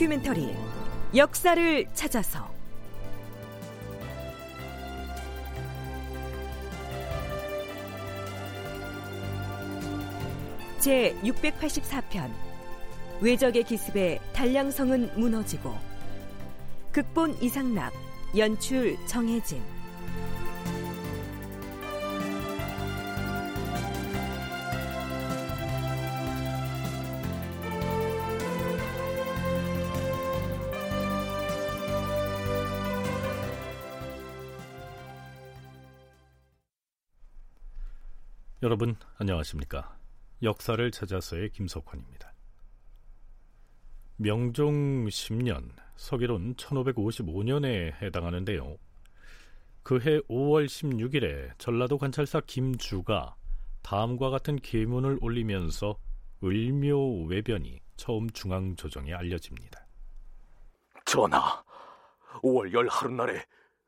다큐멘터리 역사를 찾아서. 제 684편 외적의 기습에 단량성은 무너지고 극본 이상락 연출 정혜진 여러분 안녕하십니까? 역사를 찾아서의 김석환입니다. 명종 10년 서기론 1555년에 해당하는데요. 그해 5월 16일에 전라도 관찰사 김주가 다음과 같은 계문을 올리면서 을묘 외변이 처음 중앙 조정에 알려집니다. 전하, 5월 열 하룻날에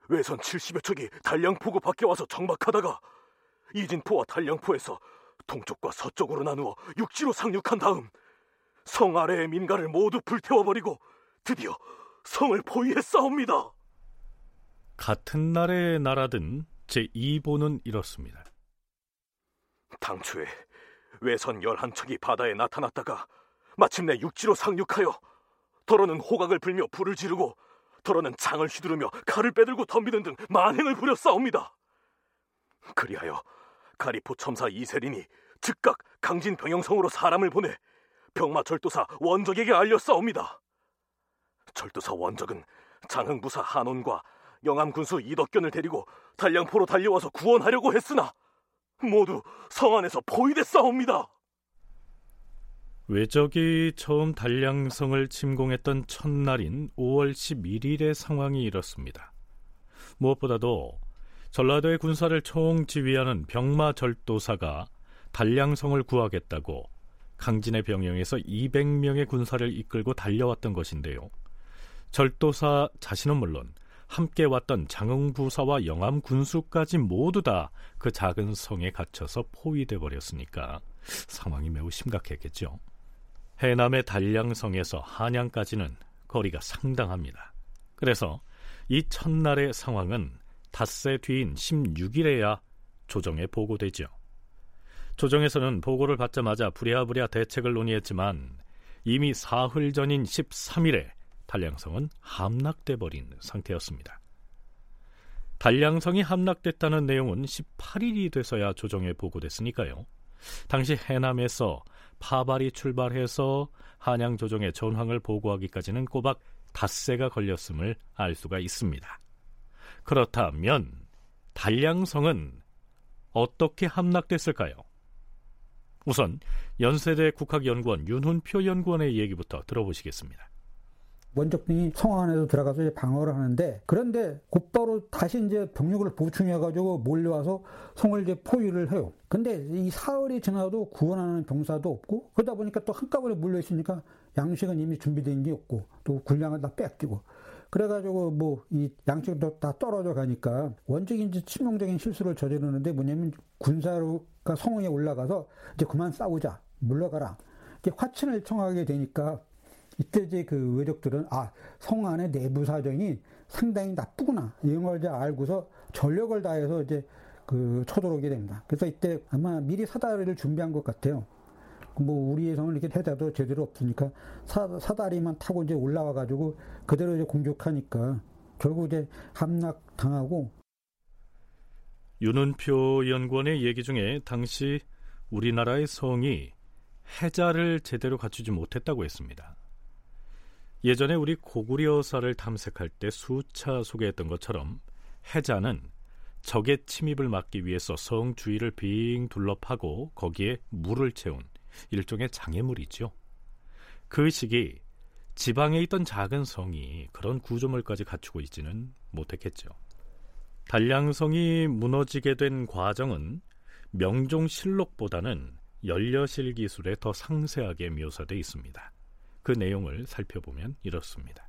외선 70여 척이 달량 포구 밖에 와서 정박하다가 이진포와 달량포에서 동쪽과 서쪽으로 나누어 육지로 상륙한 다음 성 아래의 민가를 모두 불태워버리고 드디어 성을 포위했사옵니다. 같은 날에 날아든 제2보는 이렇습니다. 당초에 외선 11척이 바다에 나타났다가 마침내 육지로 상륙하여 더러는 호각을 불며 불을 지르고 더러는 창을 휘두르며 칼을 빼들고 덤비는 등 만행을 부렸사옵니다. 그리하여 가리포 첨사 이세린이 즉각 강진 병영성으로 사람을 보내 병마 절도사 원적에게 알렸사옵니다. 절도사 원적은 장흥부사 한온과 영암군수 이덕견을 데리고 달량포로 달려와서 구원하려고 했으나 모두 성 안에서 포위됐사옵니다. 외적이 처음 달량성을 침공했던 첫날인 5월 11일의 상황이 이렇습니다. 무엇보다도 전라도의 군사를 총지휘하는 병마절도사가 달량성을 구하겠다고 강진의 병영에서 200명의 군사를 이끌고 달려왔던 것인데요. 절도사 자신은 물론 함께 왔던 장흥부사와 영암 군수까지 모두 다 그 작은 성에 갇혀서 포위돼 버렸으니까 상황이 매우 심각했겠죠. 해남의 달량성에서 한양까지는 거리가 상당합니다. 그래서 이 첫날의 상황은 닷새 뒤인 16일에야 조정에 보고되죠. 조정에서는 보고를 받자마자 부랴부랴 대책을 논의했지만 이미 사흘 전인 13일에 달량성은 함락돼 버린 상태였습니다. 달량성이 함락됐다는 내용은 18일이 돼서야 조정에 보고됐으니까요. 당시 해남에서 파발이 출발해서 한양 조정에 전황을 보고하기까지는 꼬박 닷새가 걸렸음을 알 수가 있습니다. 그렇다면 달량성은 어떻게 함락됐을까요? 우선 연세대 국학연구원 윤훈표 연구원의 얘기부터 들어보시겠습니다. 원적군이 성 안에서 들어가서 이제 방어를 하는데 그런데 곧바로 다시 이제 병력을 보충해가지고 몰려와서 성을 이제 포위를 해요. 근데 이 사흘이 지나도 구원하는 병사도 없고 그러다 보니까 또 한꺼번에 몰려 있으니까 양식은 이미 준비된 게 없고 또 군량을 다 뺏기고 그래가지고 뭐 이 양식도 다 떨어져 가니까 이제 치명적인 실수를 저지르는데 뭐냐면 군사가 성에 올라가서 이제 그만 싸우자 물러가라 이렇게 화친을 청하게 되니까 이때 이제 그 외적들은 아 성 안의 내부 사정이 상당히 나쁘구나 이런 걸 이제 알고서 전력을 다해서 이제 그 쳐들어오게 됩니다. 그래서 이때 아마 미리 사다리를 준비한 것 같아요. 뭐 성을 이렇게 해자도 제대로 없으니까 사, 사다리만 타고 이제 올라와 가지고 그대로 이제 공격하니까 결국 이제 함락 당하고 윤은표 연구원의 얘기 중에 당시 우리나라의 성이 해자를 제대로 갖추지 못했다고 했습니다. 예전에 우리 고구려사를 탐색할 때 수차 소개했던 것처럼 해자는 적의 침입을 막기 위해서 성 주위를 빙 둘러파고 거기에 물을 채운 일종의 장애물이죠. 그 시기 지방에 있던 작은 성이 그런 구조물까지 갖추고 있지는 못했겠죠. 달량성이 무너지게 된 과정은 명종실록보다는 연려실 기술에 더 상세하게 묘사되어 있습니다. 그 내용을 살펴보면 이렇습니다.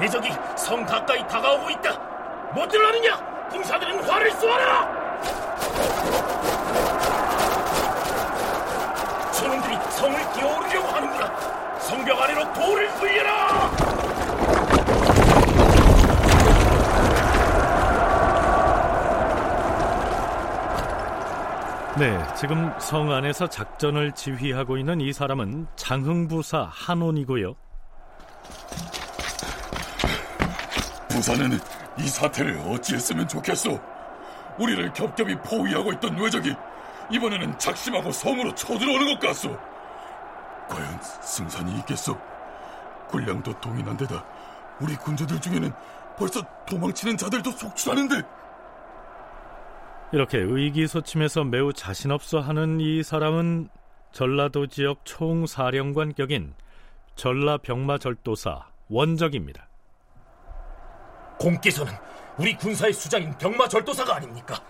외적이 성 가까이 다가오고 있다. 못 들어가느냐? 군사들은 화를 쏘아라! 저놈들이 성을 뛰어오르려고 하는구나. 아래로 돌을 굴려라! 네, 지금 성 안에서 작전을 지휘하고 있는 이 사람은 장흥부사 한온이고요. 부사는 이 사태를 어찌했으면 좋겠소? 우리를 겹겹이 포위하고 있던 외적이 이번에는 작심하고 성으로 쳐들어오는 것 같소. 과연 승산이 있겠소? 군량도 동인한 데다 우리 군주들 중에는 벌써 도망치는 자들도 속출하는데 이렇게 의기소침해서 매우 자신 없어 하는 이 사람은 전라도 지역 총사령관 격인 전라병마절도사 원적입니다. 공께서는 우리 군사의 수장인 병마절도사가 아닙니까?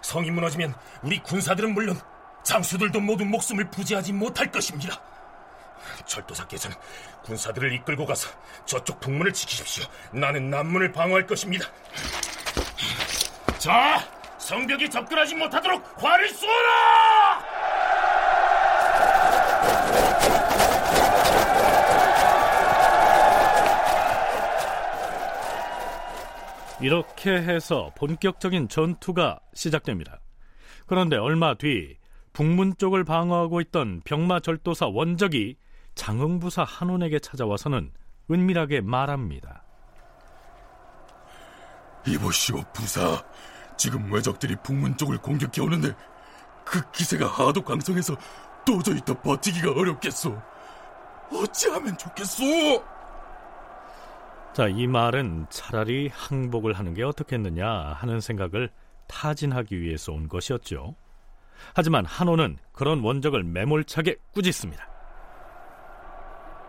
성이 무너지면 우리 군사들은 물론 장수들도 모두 목숨을 부지하지 못할 것입니다. 절도사께서는 군사들을 이끌고 가서 저쪽 북문을 지키십시오. 나는 남문을 방어할 것입니다. 자, 성벽이 접근하지 못하도록 활을 쏘라! 이렇게 해서 본격적인 전투가 시작됩니다. 그런데 얼마 뒤 북문 쪽을 방어하고 있던 병마 절도사 원적이 장흥부사 한온에게 찾아와서는 은밀하게 말합니다. 이보시오 부사 지금 외적들이 북문 쪽을 공격해 오는데 그 기세가 하도 강성해서 도저히 더 버티기가 어렵겠소 어찌하면 좋겠소 자, 이 말은 차라리 항복을 하는 게 어떻겠느냐 하는 생각을 타진하기 위해서 온 것이었죠. 하지만 한호는 그런 원적을 매몰차게 꾸짖습니다.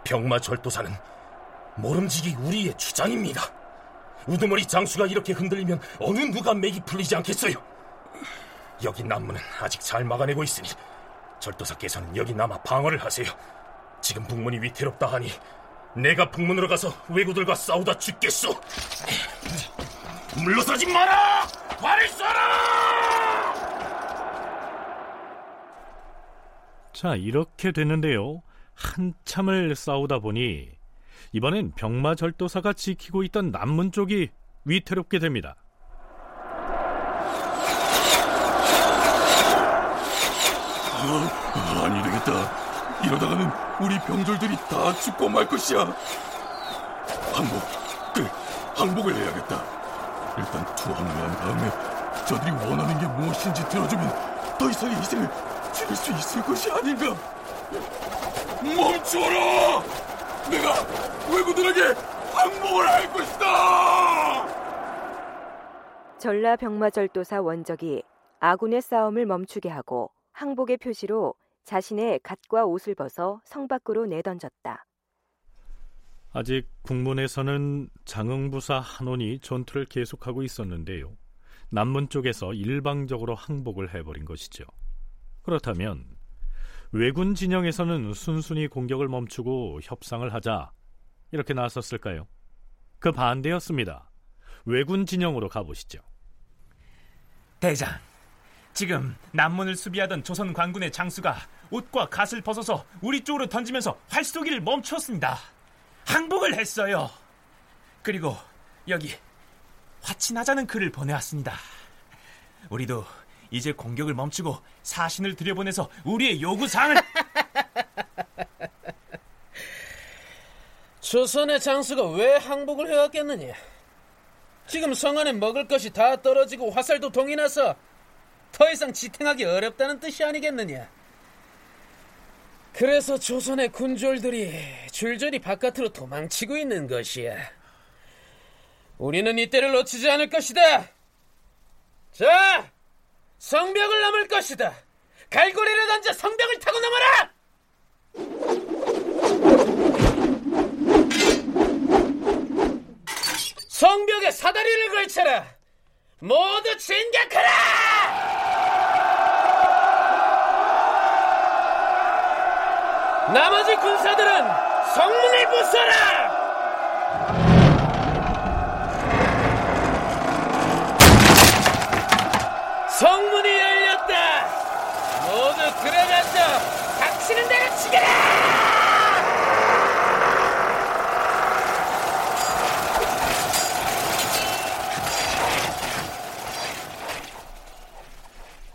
병마절도사는 모름지기 우리의 주장입니다. 우두머리 장수가 이렇게 흔들리면 어느 누가 맥이 풀리지 않겠어요. 여기 남문은 아직 잘 막아내고 있으니 절도사께서는 여기 남아 방어를 하세요. 지금 북문이 위태롭다 하니 내가 북문으로 가서 왜구들과 싸우다 죽겠소. 물러서지 마라! 활을 쏴라! 자, 이렇게 됐는데요. 한참을 싸우다 보니 이번엔 병마 절도사가 지키고 있던 남문 쪽이 위태롭게 됩니다. 아, 아니 되겠다. 이러다가는 우리 병졸들이 다 죽고 말 것이야. 항복 그래 항복을 해야겠다. 일단 투항을 한 다음에 저들이 원하는 게 무엇인지 들어주면 더 이상의 희생을 줄일 수 있을 것이 아닌가 멈춰라 내가 왜구들에게 항복을 할 것이다 전라 병마절도사 원적이 아군의 싸움을 멈추게 하고 항복의 표시로 자신의 갓과 옷을 벗어 성 밖으로 내던졌다. 아직 국문에서는 장흥부사 한원이 전투를 계속하고 있었는데요. 남문 쪽에서 일방적으로 항복을 해버린 것이죠. 그렇다면 왜군 진영에서는 순순히 공격을 멈추고 협상을 하자 이렇게 나섰을까요? 그 반대였습니다. 왜군 진영으로 가보시죠. 대장, 지금 남문을 수비하던 조선 관군의 장수가 옷과 갓을 벗어서 우리 쪽으로 던지면서 활쏘기를 멈췄습니다. 항복을 했어요. 그리고 여기 화친하자는 글을 보내왔습니다. 우리도 이제 공격을 멈추고 사신을 들여보내서 우리의 요구사항을 조선의 장수가 왜 항복을 해왔겠느냐? 지금 성 안에 먹을 것이 다 떨어지고 화살도 동이 나서 더 이상 지탱하기 어렵다는 뜻이 아니겠느냐? 그래서 조선의 군졸들이 줄줄이 바깥으로 도망치고 있는 것이야. 우리는 이때를 놓치지 않을 것이다. 자, 성벽을 넘을 것이다. 갈고리를 던져 성벽을 타고 넘어라! 성벽에 사다리를 걸쳐라! 모두 진격하라! 나머지 군사들은 성문을 부숴라! 성문이 열렸다. 모두 들어가서 닥치는 대로 치게라.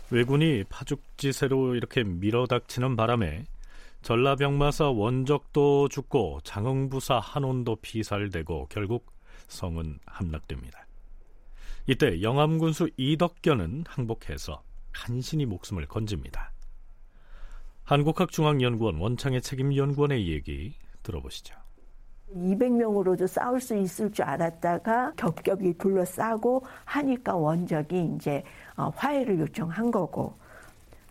왜군이 파죽지세로 이렇게 밀어닥치는 바람에 전라병마사 원적도 죽고 장흥부사 한온도 피살되고 결국 성은 함락됩니다. 이때 영암군수 이덕견은 항복해서 간신히 목숨을 건집니다. 한국학중앙연구원 원창의 책임연구원의 얘기 들어보시죠. 200명으로도 싸울 수 있을 줄 알았다가 겹겹이 둘러싸고 하니까 원적이 이제 어, 화해를 요청한 거고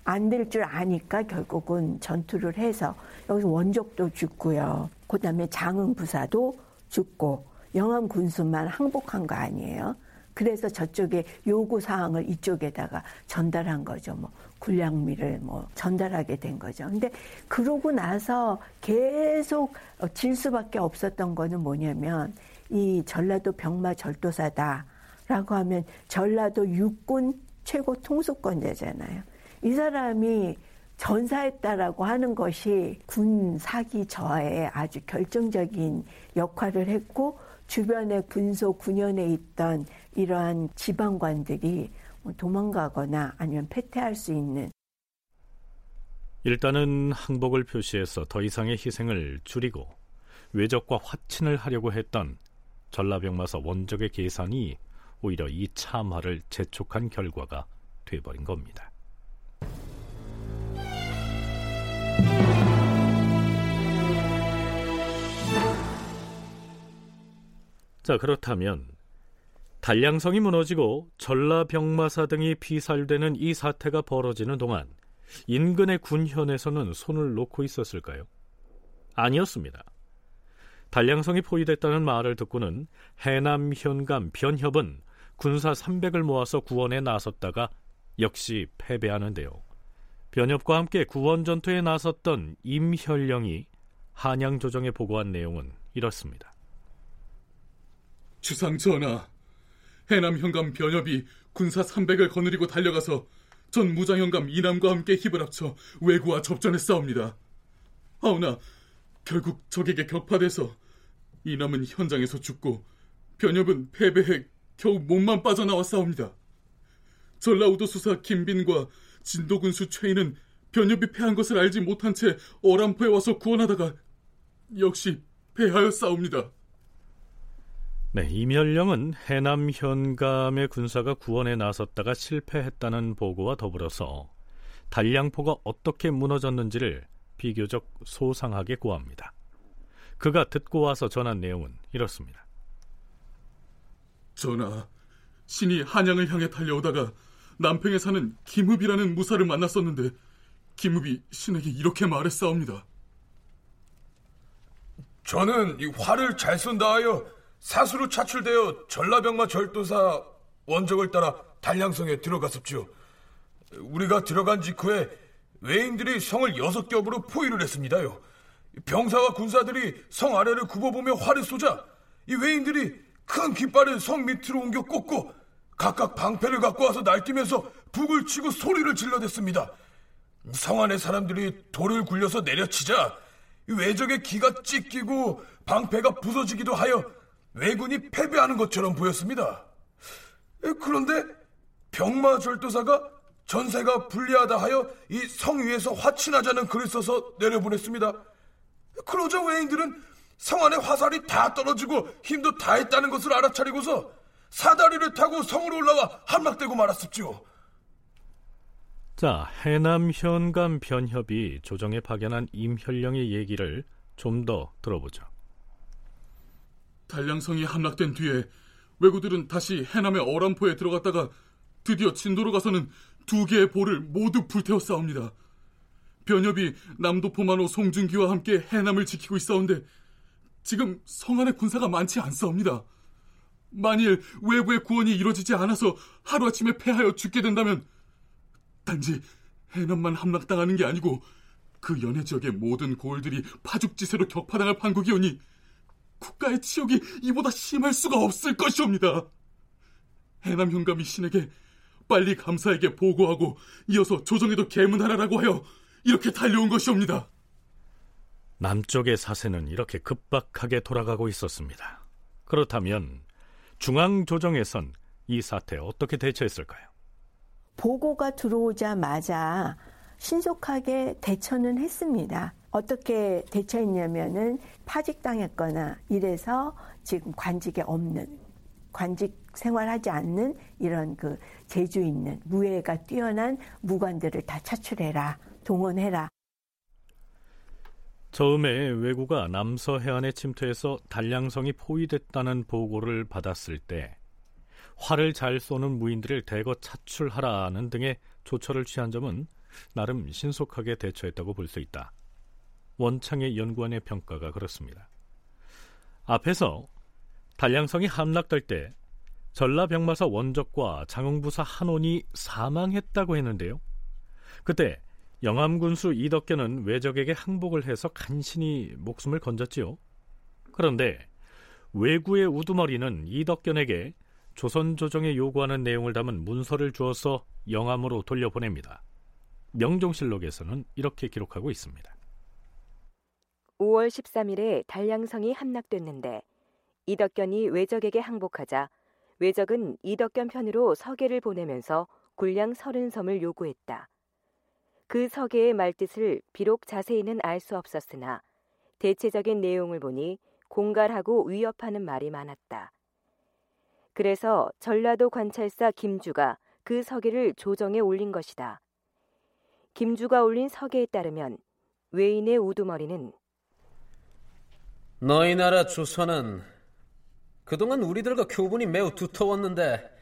안 될 줄 아니까 결국은 전투를 해서 여기서 원적도 죽고요. 그다음에 장흥 부사도 죽고 영암 군수만 항복한 거 아니에요. 그래서 저쪽에 요구 사항을 이쪽에다가 전달한 거죠. 뭐 군량미를 뭐 전달하게 된 거죠. 근데 그러고 나서 계속 질 수밖에 없었던 거는 뭐냐면 이 전라도 병마 절도사다라고 하면 전라도 육군 최고 통수권자잖아요. 이 사람이 전사했다라고 하는 것이 군 사기 저하에 아주 결정적인 역할을 했고 주변의 군소 군현에 있던 이러한 지방관들이 뭐 도망가거나 아니면 패퇴할 수 있는 일단은 항복을 표시해서 더 이상의 희생을 줄이고 외적과 화친을 하려고 했던 전라병마사 원적의 계산이 오히려 이 참화를 재촉한 결과가 돼버린 겁니다. 자 그렇다면 단량성이 무너지고 전라병마사 등이 피살되는 이 사태가 벌어지는 동안 인근의 군현에서는 손을 놓고 있었을까요? 아니었습니다. 단량성이 포위됐다는 말을 듣고는 해남 현감 변협은 군사 300을 모아서 구원에 나섰다가 역시 패배하는데요. 변협과 함께 구원 전투에 나섰던 임현령이 한양 조정에 보고한 내용은 이렇습니다. 주상 전하, 해남 현감 변협이 군사 300을 거느리고 달려가서 전 무장 현감 이남과 함께 힘을 합쳐 외구와 접전에 싸웁니다. 아우나 결국 적에게 격파돼서 이남은 현장에서 죽고 변협은 패배해 겨우 몸만 빠져나와 싸웁니다. 전라우도 수사 김빈과 진도군수 최인은 변협이 패한 것을 알지 못한 채 어람포에 와서 구원하다가 역시 패하여 싸웁니다. 네, 이멸령은 해남 현감의 군사가 구원에 나섰다가 실패했다는 보고와 더불어서 단량포가 어떻게 무너졌는지를 비교적 소상하게 고합니다. 그가 듣고 와서 전한 내용은 이렇습니다. 전하, 신이 한양을 향해 달려오다가 남평에 사는 김읍이라는 무사를 만났었는데 김읍이 신에게 이렇게 말했사옵니다. 저는 이 활을 잘 쏜다 하여 사수로 차출되어 전라병마 절도사 원적을 따라 단량성에 들어갔었죠. 우리가 들어간 직후에 외인들이 성을 여섯 겹으로 포위를 했습니다요. 병사와 군사들이 성 아래를 굽어보며 활을 쏘자 이 외인들이 큰 깃발을 성 밑으로 옮겨 꽂고 각각 방패를 갖고 와서 날뛰면서 북을 치고 소리를 질러댔습니다. 성 안의 사람들이 돌을 굴려서 내려치자 외적의 기가 찢기고 방패가 부서지기도 하여 왜군이 패배하는 것처럼 보였습니다. 그런데 병마 절도사가 전세가 불리하다 하여 이 성 위에서 화친하자는 글을 써서 내려보냈습니다. 그러자 외인들은 성 안에 화살이 다 떨어지고 힘도 다 했다는 것을 알아차리고서 사다리를 타고 성으로 올라와 한막되고 말았었죠. 자, 해남 현감 변협이 조정에 파견한 임현령의 얘기를 좀 더 들어보죠. 단량성이 함락된 뒤에 왜구들은 다시 해남의 어람포에 들어갔다가 드디어 진도로 가서는 두 개의 볼을 모두 불태워 싸웁니다. 변협이 남도포만호 송중기와 함께 해남을 지키고 있사온데 지금 성 안에 군사가 많지 않사옵니다. 만일 외부의 구원이 이루어지지 않아서 하루아침에 패하여 죽게 된다면 단지 해남만 함락당하는 게 아니고 그 연해 지역의 모든 고을들이 파죽지세로 격파당할 판국이오니 국가의 치욕이 이보다 심할 수가 없을 것이옵니다. 해남 현감이 신에게 빨리 감사에게 보고하고 이어서 조정에도 개문하라라고 하여 이렇게 달려온 것이옵니다. 남쪽의 사세는 이렇게 급박하게 돌아가고 있었습니다. 그렇다면 중앙 조정에선 이 사태에 어떻게 대처했을까요? 보고가 들어오자마자 신속하게 대처는 했습니다. 어떻게 대처했냐면은 파직당했거나 이래서 지금 관직에 없는 관직 생활하지 않는 이런 그 재주 있는 무예가 뛰어난 무관들을 다 차출해라 동원해라. 처음에 왜구가 남서 해안에 침투해서 단량성이 포위됐다는 보고를 받았을 때 활을 잘 쏘는 무인들을 대거 차출하라는 등의 조처를 취한 점은 나름 신속하게 대처했다고 볼 수 있다. 원창의 연구원의 평가가 그렇습니다. 앞에서 단량성이 함락될 때 전라병마사 원적과 장흥부사 한원이 사망했다고 했는데요. 그때 영암군수 이덕견은 외적에게 항복을 해서 간신히 목숨을 건졌지요. 그런데 외구의 우두머리는 이덕견에게 조선 조정에 요구하는 내용을 담은 문서를 주어서 영암으로 돌려보냅니다. 명종실록에서는 이렇게 기록하고 있습니다. 5월 13일에 단량성이 함락됐는데 이덕견이 외적에게 항복하자 외적은 이덕견 편으로 서계를 보내면서 군량 서른 섬을 요구했다. 그 서계의 말뜻을 비록 자세히는 알 수 없었으나 대체적인 내용을 보니 공갈하고 위협하는 말이 많았다. 그래서 전라도 관찰사 김주가 그 서계를 조정에 올린 것이다. 김주가 올린 서계에 따르면 외인의 우두머리는 너희 나라 조선은 그동안 우리들과 교분이 매우 두터웠는데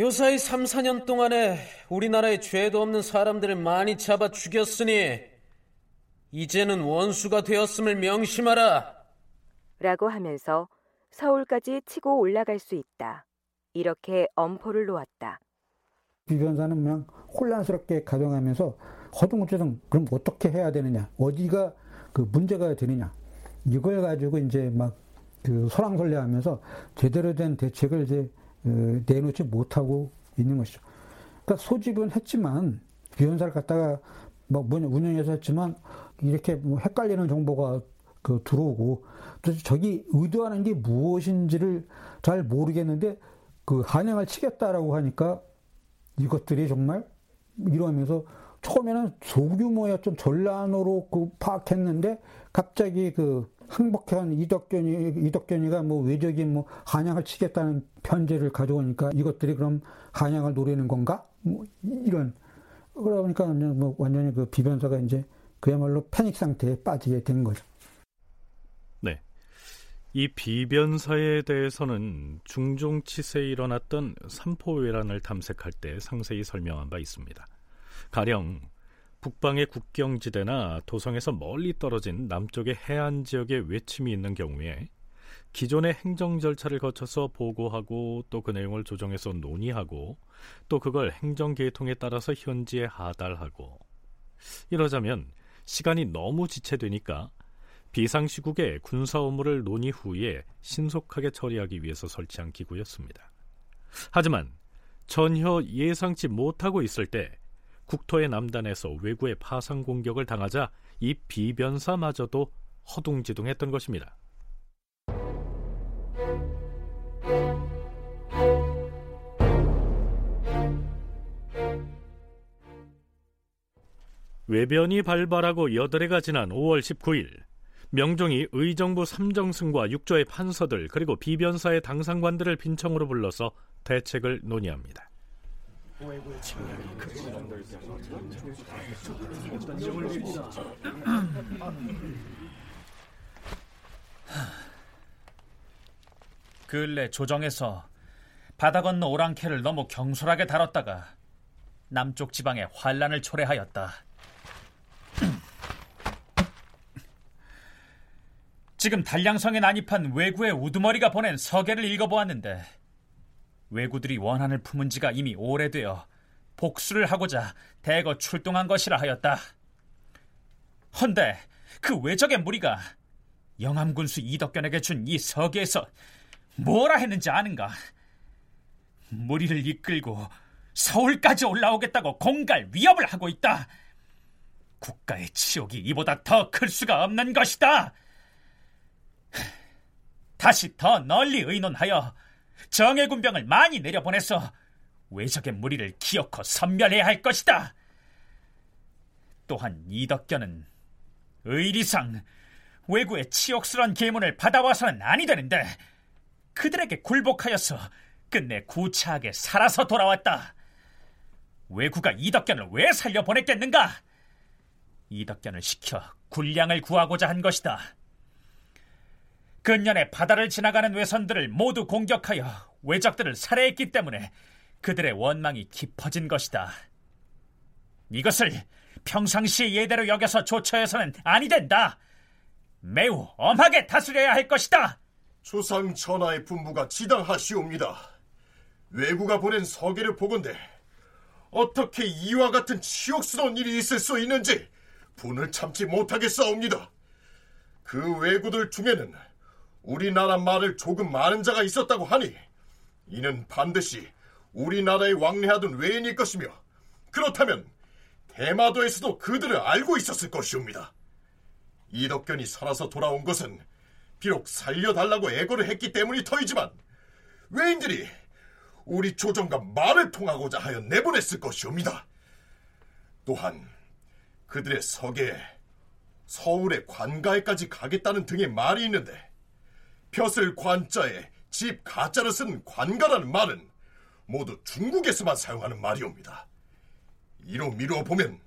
요사이 3, 4년 동안에 우리나라에 죄도 없는 사람들을 많이 잡아 죽였으니 이제는 원수가 되었음을 명심하라. 라고 하면서 서울까지 치고 올라갈 수 있다. 이렇게 엄포를 놓았다. 비 변사는 그냥 혼란스럽게 가정하면서 허둥지둥 그럼 어떻게 해야 되느냐 어디가 그 문제가 되느냐 이걸 가지고 이제 막그 소랑설레하면서 제대로 된 대책을 이제 어, 내놓지 못하고 있는 것이죠. 그러니까 소집은 했지만 비변사를 갖다가 뭐 운영해서 했지만 이렇게 뭐 헷갈리는 정보가 그 들어오고 또 저기 의도하는 게 무엇인지를 잘 모르겠는데 그 한양을 치겠다라고 하니까 이것들이 정말 이러면서 처음에는 소규모의 좀 전란으로 그 파악했는데 갑자기 그 항복한 이덕견이 이덕견이가 뭐 외적인 뭐 한양을 치겠다는 편지를 가져오니까 이것들이 그럼 한양을 노리는 건가? 뭐 이런 그러다 보니까 뭐 완전히 그 비변사가 이제 그야말로 패닉 상태에 빠지게 된 거죠. 네. 이 비변사에 대해서는 중종 치세에 일어났던 삼포회란을 탐색할 때 상세히 설명한 바 있습니다. 가령 북방의 국경지대나 도성에서 멀리 떨어진 남쪽의 해안 지역에 외침이 있는 경우에 기존의 행정 절차를 거쳐서 보고하고 또 그 내용을 조정해서 논의하고 또 그걸 행정 계통에 따라서 현지에 하달하고 이러자면 시간이 너무 지체되니까 비상시국에 군사 업무를 논의 후에 신속하게 처리하기 위해서 설치한 기구였습니다. 하지만 전혀 예상치 못하고 있을 때 국토의 남단에서 외구의 파상 공격을 당하자 이 비변사마저도 허둥지둥했던 것입니다. 외변이 발발하고 여덟해가 지난 5월 19일 명종이 의정부 삼정승과 육조의 판서들 그리고 비변사의 당상관들을 빈청으로 불러서 대책을 논의합니다. 근래 조정에서 바다 건너 오랑캐를 너무 경솔하게 다뤘다가 남쪽 지방에 환란을 초래하였다. 지금 단량성에 난입한 외구의 우두머리가 보낸 서계를 읽어보았는데 왜구들이 원한을 품은 지가 이미 오래되어 복수를 하고자 대거 출동한 것이라 하였다. 헌데 그 외적의 무리가 영암군수 이덕견에게 준 이 서계에서 뭐라 했는지 아는가? 무리를 이끌고 서울까지 올라오겠다고 공갈 위협을 하고 있다. 국가의 치욕이 이보다 더 클 수가 없는 것이다. 다시 더 널리 의논하여 정예 군병을 많이 내려보내서 외적의 무리를 기어코 섬멸해야 할 것이다. 또한 이덕견은 의리상 외구의 치욕스러운 계문을 받아와서는 아니 되는데 그들에게 굴복하여서 끝내 구차하게 살아서 돌아왔다. 외구가 이덕견을 왜 살려보냈겠는가? 이덕견을 시켜 군량을 구하고자 한 것이다. 근년에 바다를 지나가는 외선들을 모두 공격하여 외적들을 살해했기 때문에 그들의 원망이 깊어진 것이다. 이것을 평상시의 예대로 여겨서 조처해서는 아니 된다. 매우 엄하게 다스려야 할 것이다. 조상 전하의 분부가 지당하시옵니다. 외구가 보낸 서계를 보건대 어떻게 이와 같은 치욕스러운 일이 있을 수 있는지 분을 참지 못하겠사옵니다. 그 외구들 중에는 우리나라 말을 조금 많은 자가 있었다고 하니 이는 반드시 우리나라에 왕래하던 외인일 것이며 그렇다면 대마도에서도 그들을 알고 있었을 것이옵니다. 이덕견이 살아서 돌아온 것은 비록 살려달라고 애고를 했기 때문이 터이지만 외인들이 우리 조정과 말을 통하고자 하여 내보냈을 것이옵니다. 또한 그들의 석에 서울의 관가에까지 가겠다는 등의 말이 있는데 벼슬 관자에 집 가짜를 쓴 관가라는 말은 모두 중국에서만 사용하는 말이옵니다. 이로 미루어 보면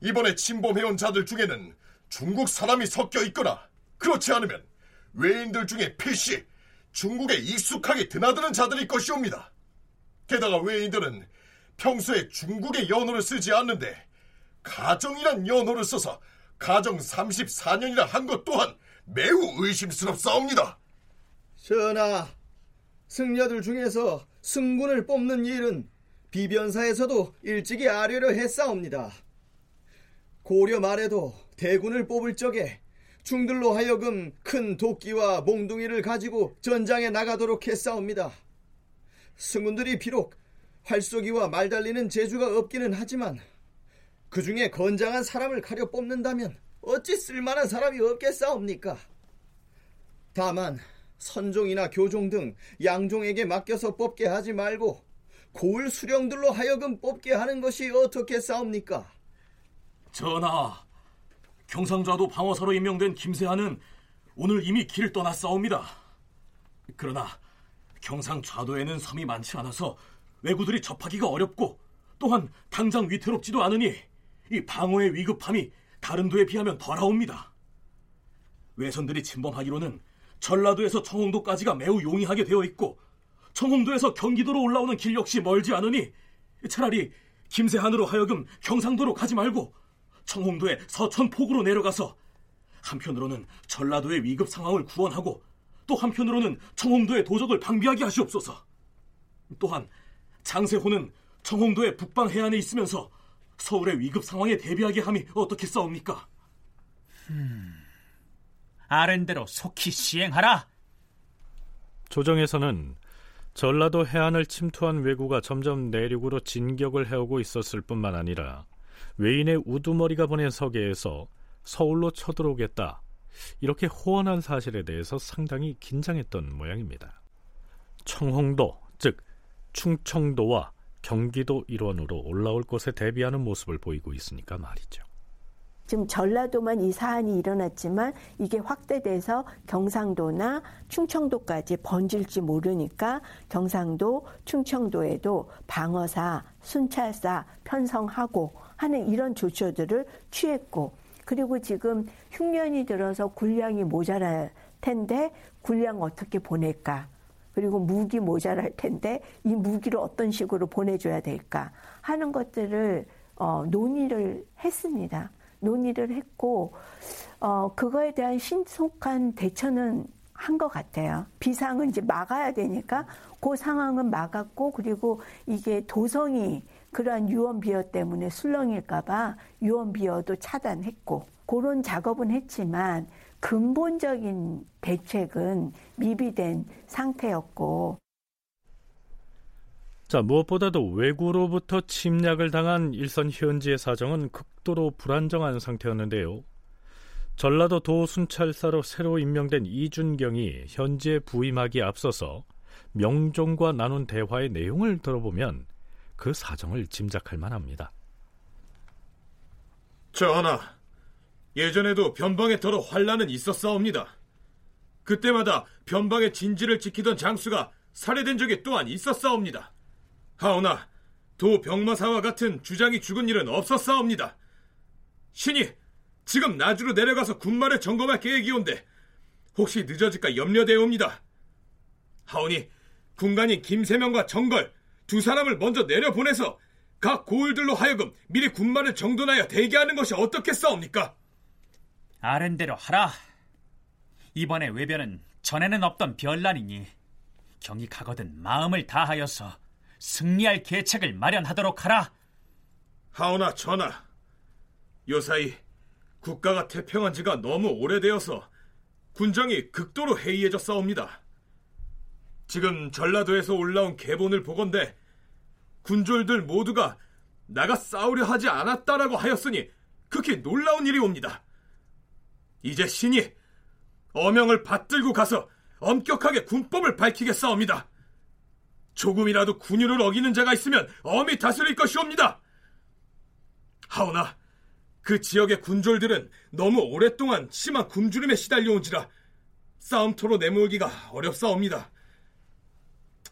이번에 침범해온 자들 중에는 중국 사람이 섞여 있거나 그렇지 않으면 외인들 중에 필시 중국에 익숙하게 드나드는 자들일 것이옵니다. 게다가 외인들은 평소에 중국의 연호를 쓰지 않는데 가정이란 연호를 써서 가정 34년이라 한 것 또한 매우 의심스럽사옵니다. 전하, 승려들 중에서 승군을 뽑는 일은 비변사에서도 일찍이 아뢰려 했사옵니다. 고려 말에도 대군을 뽑을 적에 중들로 하여금 큰 도끼와 몽둥이를 가지고 전장에 나가도록 했사옵니다. 승군들이 비록 활쏘기와 말 달리는 재주가 없기는 하지만 그 중에 건장한 사람을 가려 뽑는다면 어찌 쓸만한 사람이 없겠사옵니까? 다만 선종이나 교종 등 양종에게 맡겨서 뽑게 하지 말고 고을 수령들로 하여금 뽑게 하는 것이 어떻게 싸웁니까? 전하, 경상좌도 방어사로 임명된 김세한은 오늘 이미 길을 떠났사옵니다. 그러나 경상좌도에는 섬이 많지 않아서 왜구들이 접하기가 어렵고 또한 당장 위태롭지도 않으니 이 방어의 위급함이 다른 도에 비하면 덜하옵니다. 외선들이 침범하기로는 전라도에서 청홍도까지가 매우 용이하게 되어 있고 청홍도에서 경기도로 올라오는 길 역시 멀지 않으니 차라리 김세한으로 하여금 경상도로 가지 말고 청홍도의 서천폭으로 내려가서 한편으로는 전라도의 위급 상황을 구원하고 또 한편으로는 청홍도의 도적을 방비하게 하시옵소서. 또한 장세호는 청홍도의 북방 해안에 있으면서 서울의 위급 상황에 대비하게 함이 어떻게 싸웁니까? 음, 아랜대로 속히 시행하라. 조정에서는 전라도 해안을 침투한 왜구가 점점 내륙으로 진격을 해오고 있었을 뿐만 아니라 외인의 우두머리가 보낸 서계에서 서울로 쳐들어오겠다 이렇게 호언한 사실에 대해서 상당히 긴장했던 모양입니다. 청홍도 즉 충청도와 경기도 일원으로 올라올 것에 대비하는 모습을 보이고 있으니까 말이죠. 지금 전라도만 이 사안이 일어났지만 이게 확대돼서 경상도나 충청도까지 번질지 모르니까 경상도, 충청도에도 방어사, 순찰사 편성하고 하는 이런 조처들을 취했고 그리고 지금 흉년이 들어서 군량이 모자랄 텐데 군량 어떻게 보낼까? 그리고 무기 모자랄 텐데 이 무기를 어떤 식으로 보내줘야 될까 하는 것들을 어, 논의를 했습니다. 논의를 했고 어, 그거에 대한 신속한 대처는 한 것 같아요. 비상은 이제 막아야 되니까 그 상황은 막았고 그리고 이게 도성이 그러한 유언 비어 때문에 술렁일까봐 유언 비어도 차단했고 그런 작업은 했지만 근본적인 대책은 미비된 상태였고 자, 무엇보다도 외구로부터 침략을 당한 일선 현지의 사정은 극도로 불안정한 상태였는데요. 전라도 도순찰사로 새로 임명된 이준경이 현지에 부임하기에 앞서서 명종과 나눈 대화의 내용을 들어보면 그 사정을 짐작할 만합니다. 전하, 예전에도 변방에 더러 환란은 있었사옵니다. 그때마다 변방의 진지를 지키던 장수가 살해된 적이 또한 있었사옵니다. 하오나 도 병마사와 같은 주장이 죽은 일은 없었사옵니다. 신이 지금 나주로 내려가서 군마를 점검할 계획이온데 혹시 늦어질까 염려되옵니다. 하오니 군관인 김세명과 정걸 두 사람을 먼저 내려보내서 각 고을들로 하여금 미리 군마를 정돈하여 대기하는 것이 어떻겠사옵니까? 아랜대로 하라. 이번에 외변은 전에는 없던 별난이니 경이 가거든 마음을 다하여서 승리할 계책을 마련하도록 하라. 하오나 전하, 요사이 국가가 태평한 지가 너무 오래되어서 군정이 극도로 해이해졌사옵니다. 지금 전라도에서 올라온 계본을 보건대 군졸들 모두가 나가 싸우려 하지 않았다라고 하였으니 극히 놀라운 일이 옵니다. 이제 신이 어명을 받들고 가서 엄격하게 군법을 밝히겠사옵니다. 조금이라도 군율을 어기는 자가 있으면 엄히 다스릴 것이옵니다. 하오나 그 지역의 군졸들은 너무 오랫동안 심한 굶주림에 시달려온지라 싸움터로 내몰기가 어렵사옵니다.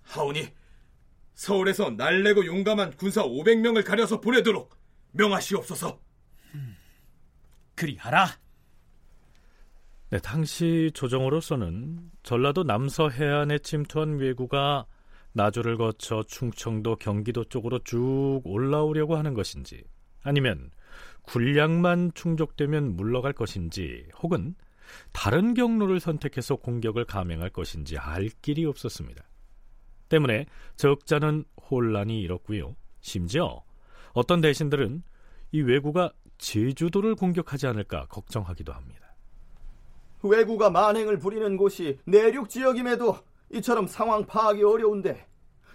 하오니 서울에서 날래고 용감한 군사 500명을 가려서 보내도록 명하시옵소서. 그리하라. 네, 당시 조정으로서는 전라도 남서 해안에 침투한 왜구가 나주를 거쳐 충청도 경기도 쪽으로 쭉 올라오려고 하는 것인지 아니면 군량만 충족되면 물러갈 것인지 혹은 다른 경로를 선택해서 공격을 감행할 것인지 알 길이 없었습니다. 때문에 적잖은 혼란이 일었고요. 심지어 어떤 대신들은 이 왜구가 제주도를 공격하지 않을까 걱정하기도 합니다. 왜구가 만행을 부리는 곳이 내륙 지역임에도 이처럼 상황 파악이 어려운데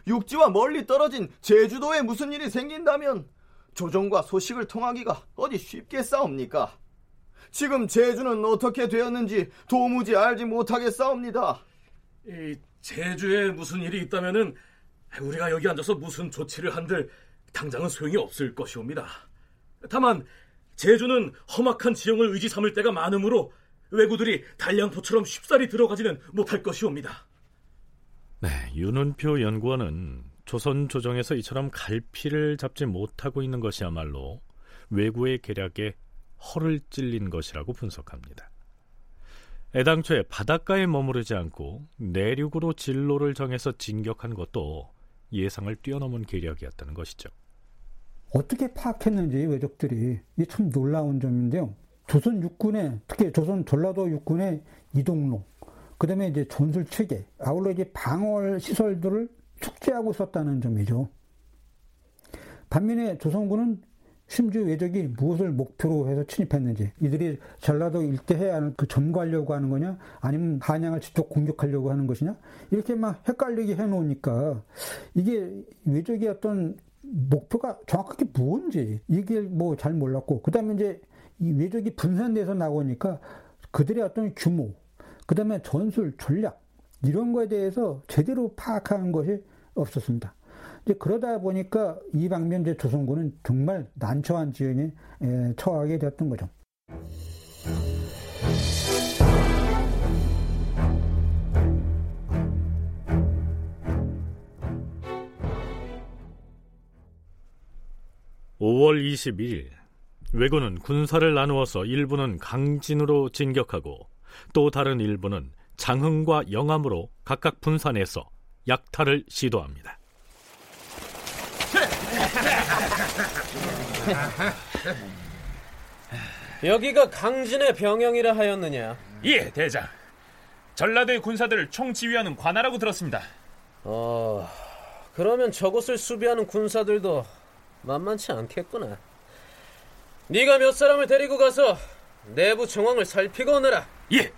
육지와 멀리 떨어진 제주도에 무슨 일이 생긴다면 조정과 소식을 통하기가 어디 쉽게 싸웁니까? 지금 제주는 어떻게 되었는지 도무지 알지 못하게 싸웁니다. 이 제주에 무슨 일이 있다면은 우리가 여기 앉아서 무슨 조치를 한들 당장은 소용이 없을 것이옵니다. 다만 제주는 험악한 지형을 의지 삼을 때가 많으므로 왜구들이 달량포처럼 쉽사리 들어가지는 못할 것이옵니다. 네, 윤은표 연구원은 조선 조정에서 이처럼 갈피를 잡지 못하고 있는 것이야말로 외구의 계략에 허를 찔린 것이라고 분석합니다. 애당초에 바닷가에 머무르지 않고 내륙으로 진로를 정해서 진격한 것도 예상을 뛰어넘은 계략이었다는 것이죠. 어떻게 파악했는지 외적들이 이게 참 놀라운 점인데요. 조선 육군의 특히 조선 전라도 육군의 이동로, 그다음에 이제 전술 체계, 아울러 이제 방어 시설들을 축제하고 있었다는 점이죠. 반면에 조선군은 심지어 외적이 무엇을 목표로 해서 침입했는지 이들이 전라도 일대 해안을 그 점거하려고 하는 거냐 아니면 한양을 직접 공격하려고 하는 것이냐 이렇게 막 헷갈리게 해놓으니까 이게 외적의 어떤 목표가 정확하게 무엇인지 이게 뭐 잘 몰랐고 그 다음에 이제 이 외적이 분산돼서 나오니까 그들의 어떤 규모 그 다음에 전술 전략 이런 거에 대해서 제대로 파악하는 것이 없었습니다. 이제 그러다 보니까 이 방면 이제 조선군은 정말 난처한 지연에 처하게 되었던 거죠. (5월 21일) 왜군은 군사를 나누어서 일부는 강진으로 진격하고 또 다른 일부는 장흥과 영암으로 각각 분산해서 약탈을 시도합니다. 여기가 강진의 병영이라 하였느냐? 예, 대장. 전라도의 군사들을 총지휘하는 관하라고 들었습니다. 어, 그러면 저곳을 수비하는 군사들도 만만치 않겠구나. 네가 몇 사람을 데리고 가서 내부 정황을 살피고 오너라. 예.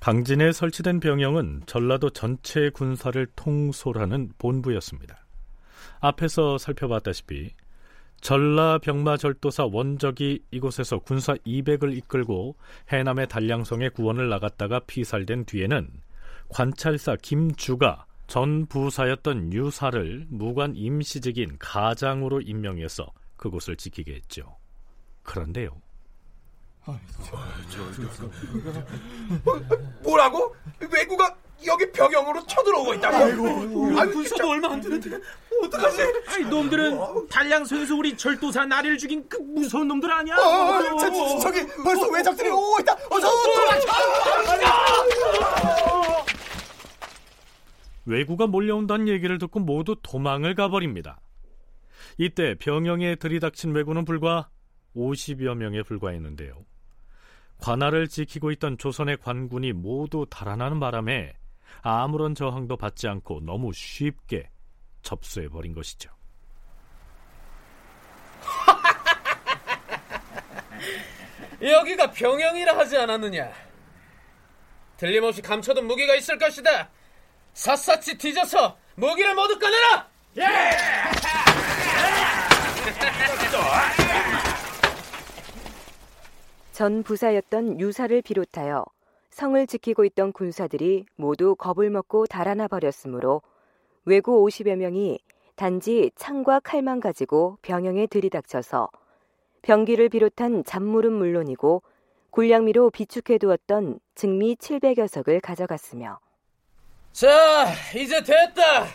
강진에 설치된 병영은 전라도 전체 군사를 통솔하는 본부였습니다. 앞에서 살펴봤다시피 전라 병마 절도사 원적이 이곳에서 군사 200을 이끌고 해남의 단량성에 구원을 나갔다가 피살된 뒤에는 관찰사 김주가 전 부사였던 유사를 무관 임시직인 가장으로 임명해서 그곳을 지키게 했죠. 그런데요. 뭐라고? 외구가 여기 병영으로 쳐들어오고 있다고? 아이고, 아이, 군사도 얼마 안 되는데 어떡하지? 아이, 놈들은 단량소에서 우리 절도사 나리를 죽인 그 무서운 놈들 아니야? 어, 저, 저, 저기 벌써 외적들이 오고 있다. 어서 도망쳐! 외구가 몰려온다는 얘기를 듣고 모두 도망을 가버립니다. 이때 병영에 들이닥친 외구는 불과 50여 명에 불과했는데요. 관할을 지키고 있던 조선의 관군이 모두 달아나는 바람에 아무런 저항도 받지 않고 너무 쉽게 접수해 버린 것이죠. 여기가 병영이라 하지 않았느냐? 틀림없이 감춰둔 무기가 있을 것이다. 샅샅이 뒤져서 무기를 모두 꺼내라! 예! 전 부사였던 유사를 비롯하여 성을 지키고 있던 군사들이 모두 겁을 먹고 달아나 버렸으므로 외구 50여 명이 단지 창과 칼만 가지고 병영에 들이닥쳐서 병기를 비롯한 잡물은 물론이고 굴량미로 비축해 두었던 증미 700여 석을 가져갔으며 자, 이제 됐다.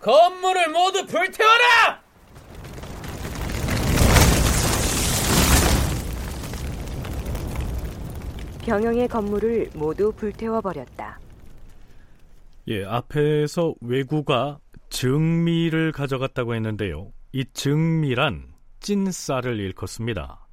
건물을 모두 불태워라! 병영의 건물을 모두 불태워 버렸다. 예, 앞에서 외구가 증미를 가져갔다고 했는데요. 이 증미란 찐쌀을 일컫습니다.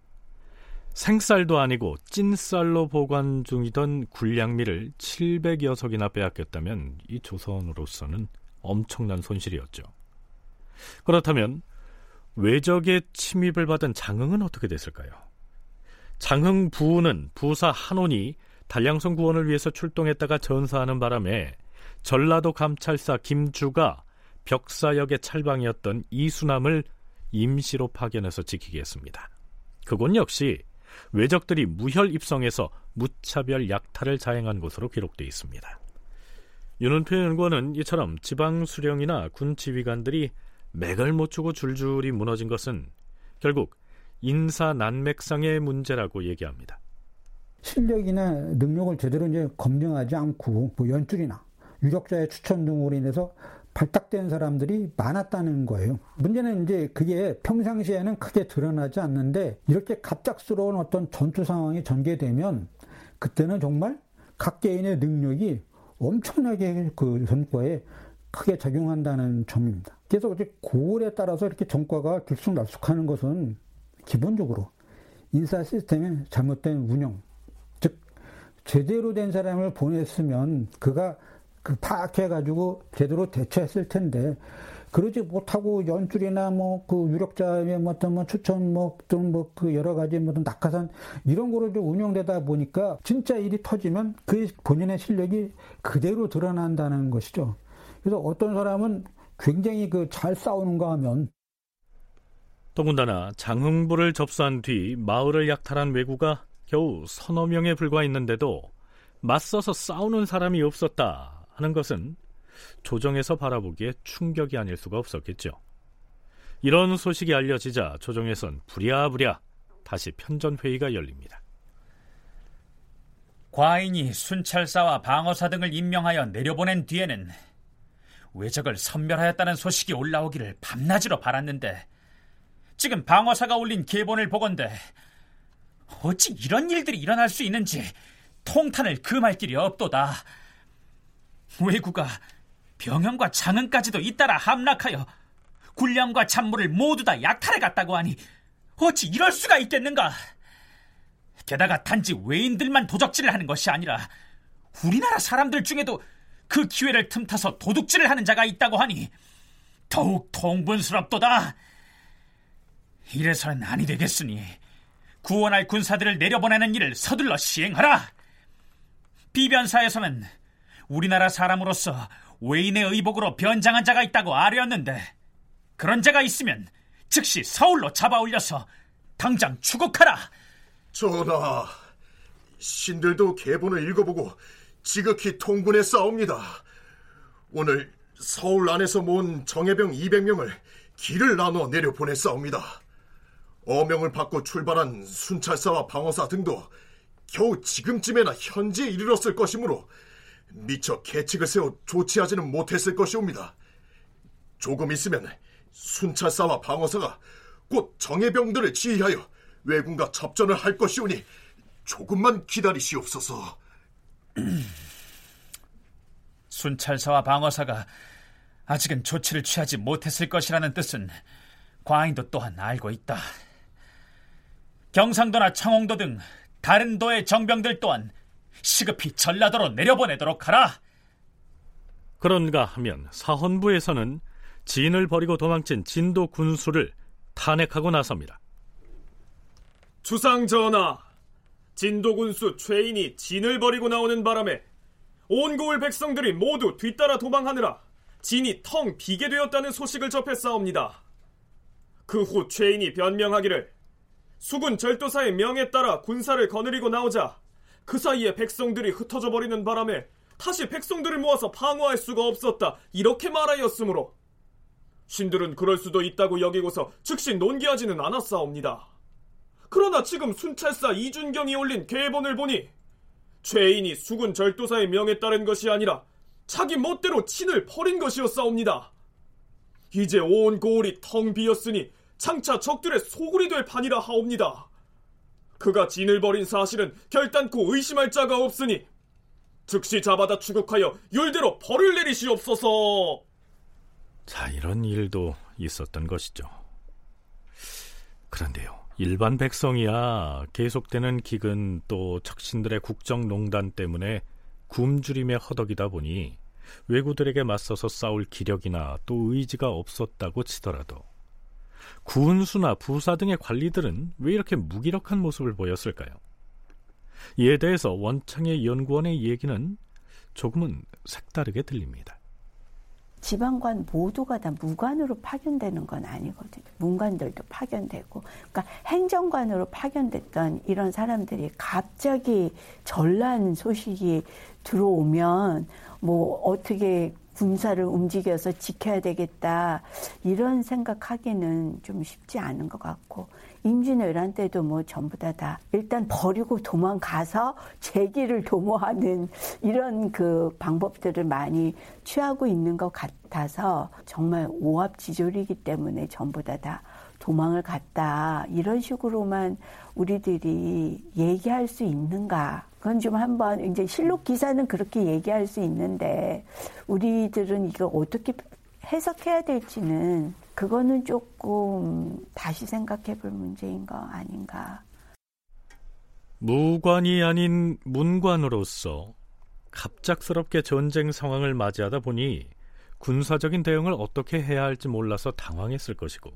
생쌀도 아니고 찐쌀로 보관 중이던 굴량미를 700여 석이나 빼앗겼다면 이 조선으로서는 엄청난 손실이었죠. 그렇다면 외적의 침입을 받은 장흥은 어떻게 됐을까요? 장흥 부는 부사 한원이 단량성 구원을 위해서 출동했다가 전사하는 바람에 전라도 감찰사 김주가 벽사역의 찰방이었던 이수남을 임시로 파견해서 지키게 했습니다. 그곳 역시 외적들이 무혈 입성해서 무차별 약탈을 자행한 것으로 기록되어 있습니다. 윤은표 연구원은 이처럼 지방 수령이나 군 지휘관들이 맥을 못 추고 줄줄이 무너진 것은 결국 인사 난맥상의 문제라고 얘기합니다. 실력이나 능력을 제대로 이제 검증하지 않고 뭐 연줄이나 유력자의 추천 등으로 인해서 발탁된 사람들이 많았다는 거예요. 문제는 이제 그게 평상시에는 크게 드러나지 않는데 이렇게 갑작스러운 어떤 전투 상황이 전개되면 그때는 정말 각 개인의 능력이 엄청나게 그 전과에 크게 작용한다는 점입니다. 그래서 이제 고을에 따라서 이렇게 전과가 들쑥날쑥하는 것은 기본적으로 인사 시스템의 잘못된 운영, 즉 제대로 된 사람을 보냈으면 그가 그 파악해가지고 제대로 대처했을 텐데 그러지 못하고 연줄이나 뭐 그 유력자의 뭐 어떤 뭐 추천 뭐또뭐그 여러 가지 뭐 낙하산 이런 거로 좀 운영되다 보니까 진짜 일이 터지면 그 본인의 실력이 그대로 드러난다는 것이죠. 그래서 어떤 사람은 굉장히 그 잘 싸우는가 하면 더군다나 장흥부를 접수한 뒤 마을을 약탈한 왜구가 겨우 서너 명에 불과했는데도 맞서서 싸우는 사람이 없었다 하는 것은 조정에서 바라보기에 충격이 아닐 수가 없었겠죠. 이런 소식이 알려지자 조정에선 부랴부랴 다시 편전회의가 열립니다. 과인이 순찰사와 방어사 등을 임명하여 내려보낸 뒤에는 외적을 선멸하였다는 소식이 올라오기를 밤낮으로 바랐는데 지금 방어사가 올린 계본을 보건대 어찌 이런 일들이 일어날 수 있는지 통탄을 금할 길이 없도다. 외구가 병영과 장흥까지도 잇따라 함락하여 군량과 잔물을 모두 다 약탈해 갔다고 하니 어찌 이럴 수가 있겠는가? 게다가 단지 외인들만 도적질을 하는 것이 아니라 우리나라 사람들 중에도 그 기회를 틈타서 도둑질을 하는 자가 있다고 하니 더욱 통분스럽도다. 이래서는 아니 되겠으니 구원할 군사들을 내려보내는 일을 서둘러 시행하라. 비변사에서는 우리나라 사람으로서 외인의 의복으로 변장한 자가 있다고 아뢰었는데 그런 자가 있으면 즉시 서울로 잡아 올려서 당장 추국하라. 전하, 신들도 계본을 읽어보고 지극히 통분해 싸웁니다. 오늘 서울 안에서 모은 정예병 200명을 길을 나눠 내려 보냈사옵니다. 어명을 받고 출발한 순찰사와 방어사 등도 겨우 지금쯤에나 현지에 이르렀을 것이므로 미처 계책을 세워 조치하지는 못했을 것이옵니다. 조금 있으면 순찰사와 방어사가 곧 정예병들을 지휘하여 왜군과 접전을 할 것이오니 조금만 기다리시옵소서. 순찰사와 방어사가 아직은 조치를 취하지 못했을 것이라는 뜻은 과인도 또한 알고 있다. 경상도나 창홍도 등 다른 도의 정병들 또한 시급히 전라도로 내려보내도록 하라. 그런가 하면 사헌부에서는 진을 버리고 도망친 진도 군수를 탄핵하고 나섭니다. 주상 전하, 진도 군수 최인이 진을 버리고 나오는 바람에 온 고을 백성들이 모두 뒤따라 도망하느라 진이 텅 비게 되었다는 소식을 접했사옵니다. 그 후 최인이 변명하기를 수군 절도사의 명에 따라 군사를 거느리고 나오자 그 사이에 백성들이 흩어져 버리는 바람에 다시 백성들을 모아서 방어할 수가 없었다 이렇게 말하였으므로 신들은 그럴 수도 있다고 여기고서 즉시 논기하지는 않았사옵니다. 그러나 지금 순찰사 이준경이 올린 계본을 보니 죄인이 수군 절도사의 명에 따른 것이 아니라 자기 멋대로 친을 버린 것이었사옵니다. 이제 온 고을이 텅 비었으니 장차 적들의 소굴이 될 판이라 하옵니다. 그가 진을 버린 사실은 결단코 의심할 자가 없으니 즉시 잡아다 추국하여 율대로 벌을 내리시옵소서. 자, 이런 일도 있었던 것이죠. 그런데요. 일반 백성이야 계속되는 기근 또 척신들의 국정농단 때문에 굶주림에 허덕이다 보니 왜구들에게 맞서서 싸울 기력이나 또 의지가 없었다고 치더라도 군수나 부사 등의 관리들은 왜 이렇게 무기력한 모습을 보였을까요? 이에 대해서 원창의 연구원의 얘기는 조금은 색다르게 들립니다. 지방관 모두가 다 무관으로 파견되는 건 아니거든요. 문관들도 파견되고, 그러니까 행정관으로 파견됐던 이런 사람들이 갑자기 전란 소식이 들어오면 뭐 어떻게 군사를 움직여서 지켜야 되겠다. 이런 생각하기는 좀 쉽지 않은 것 같고 임진왜란 때도 뭐 전부 다 다 일단 버리고 도망가서 재기를 도모하는 이런 그 방법들을 많이 취하고 있는 것 같아서 정말 오합지졸이기 때문에 전부 다 다 도망을 갔다. 이런 식으로만 우리들이 얘기할 수 있는가 그건 좀 한번 이제 실록 기사는 그렇게 얘기할 수 있는데 우리들은 이거 어떻게 해석해야 될지는 그거는 조금 다시 생각해 볼 문제인 거 아닌가. 무관이 아닌 문관으로서 갑작스럽게 전쟁 상황을 맞이하다 보니 군사적인 대응을 어떻게 해야 할지 몰라서 당황했을 것이고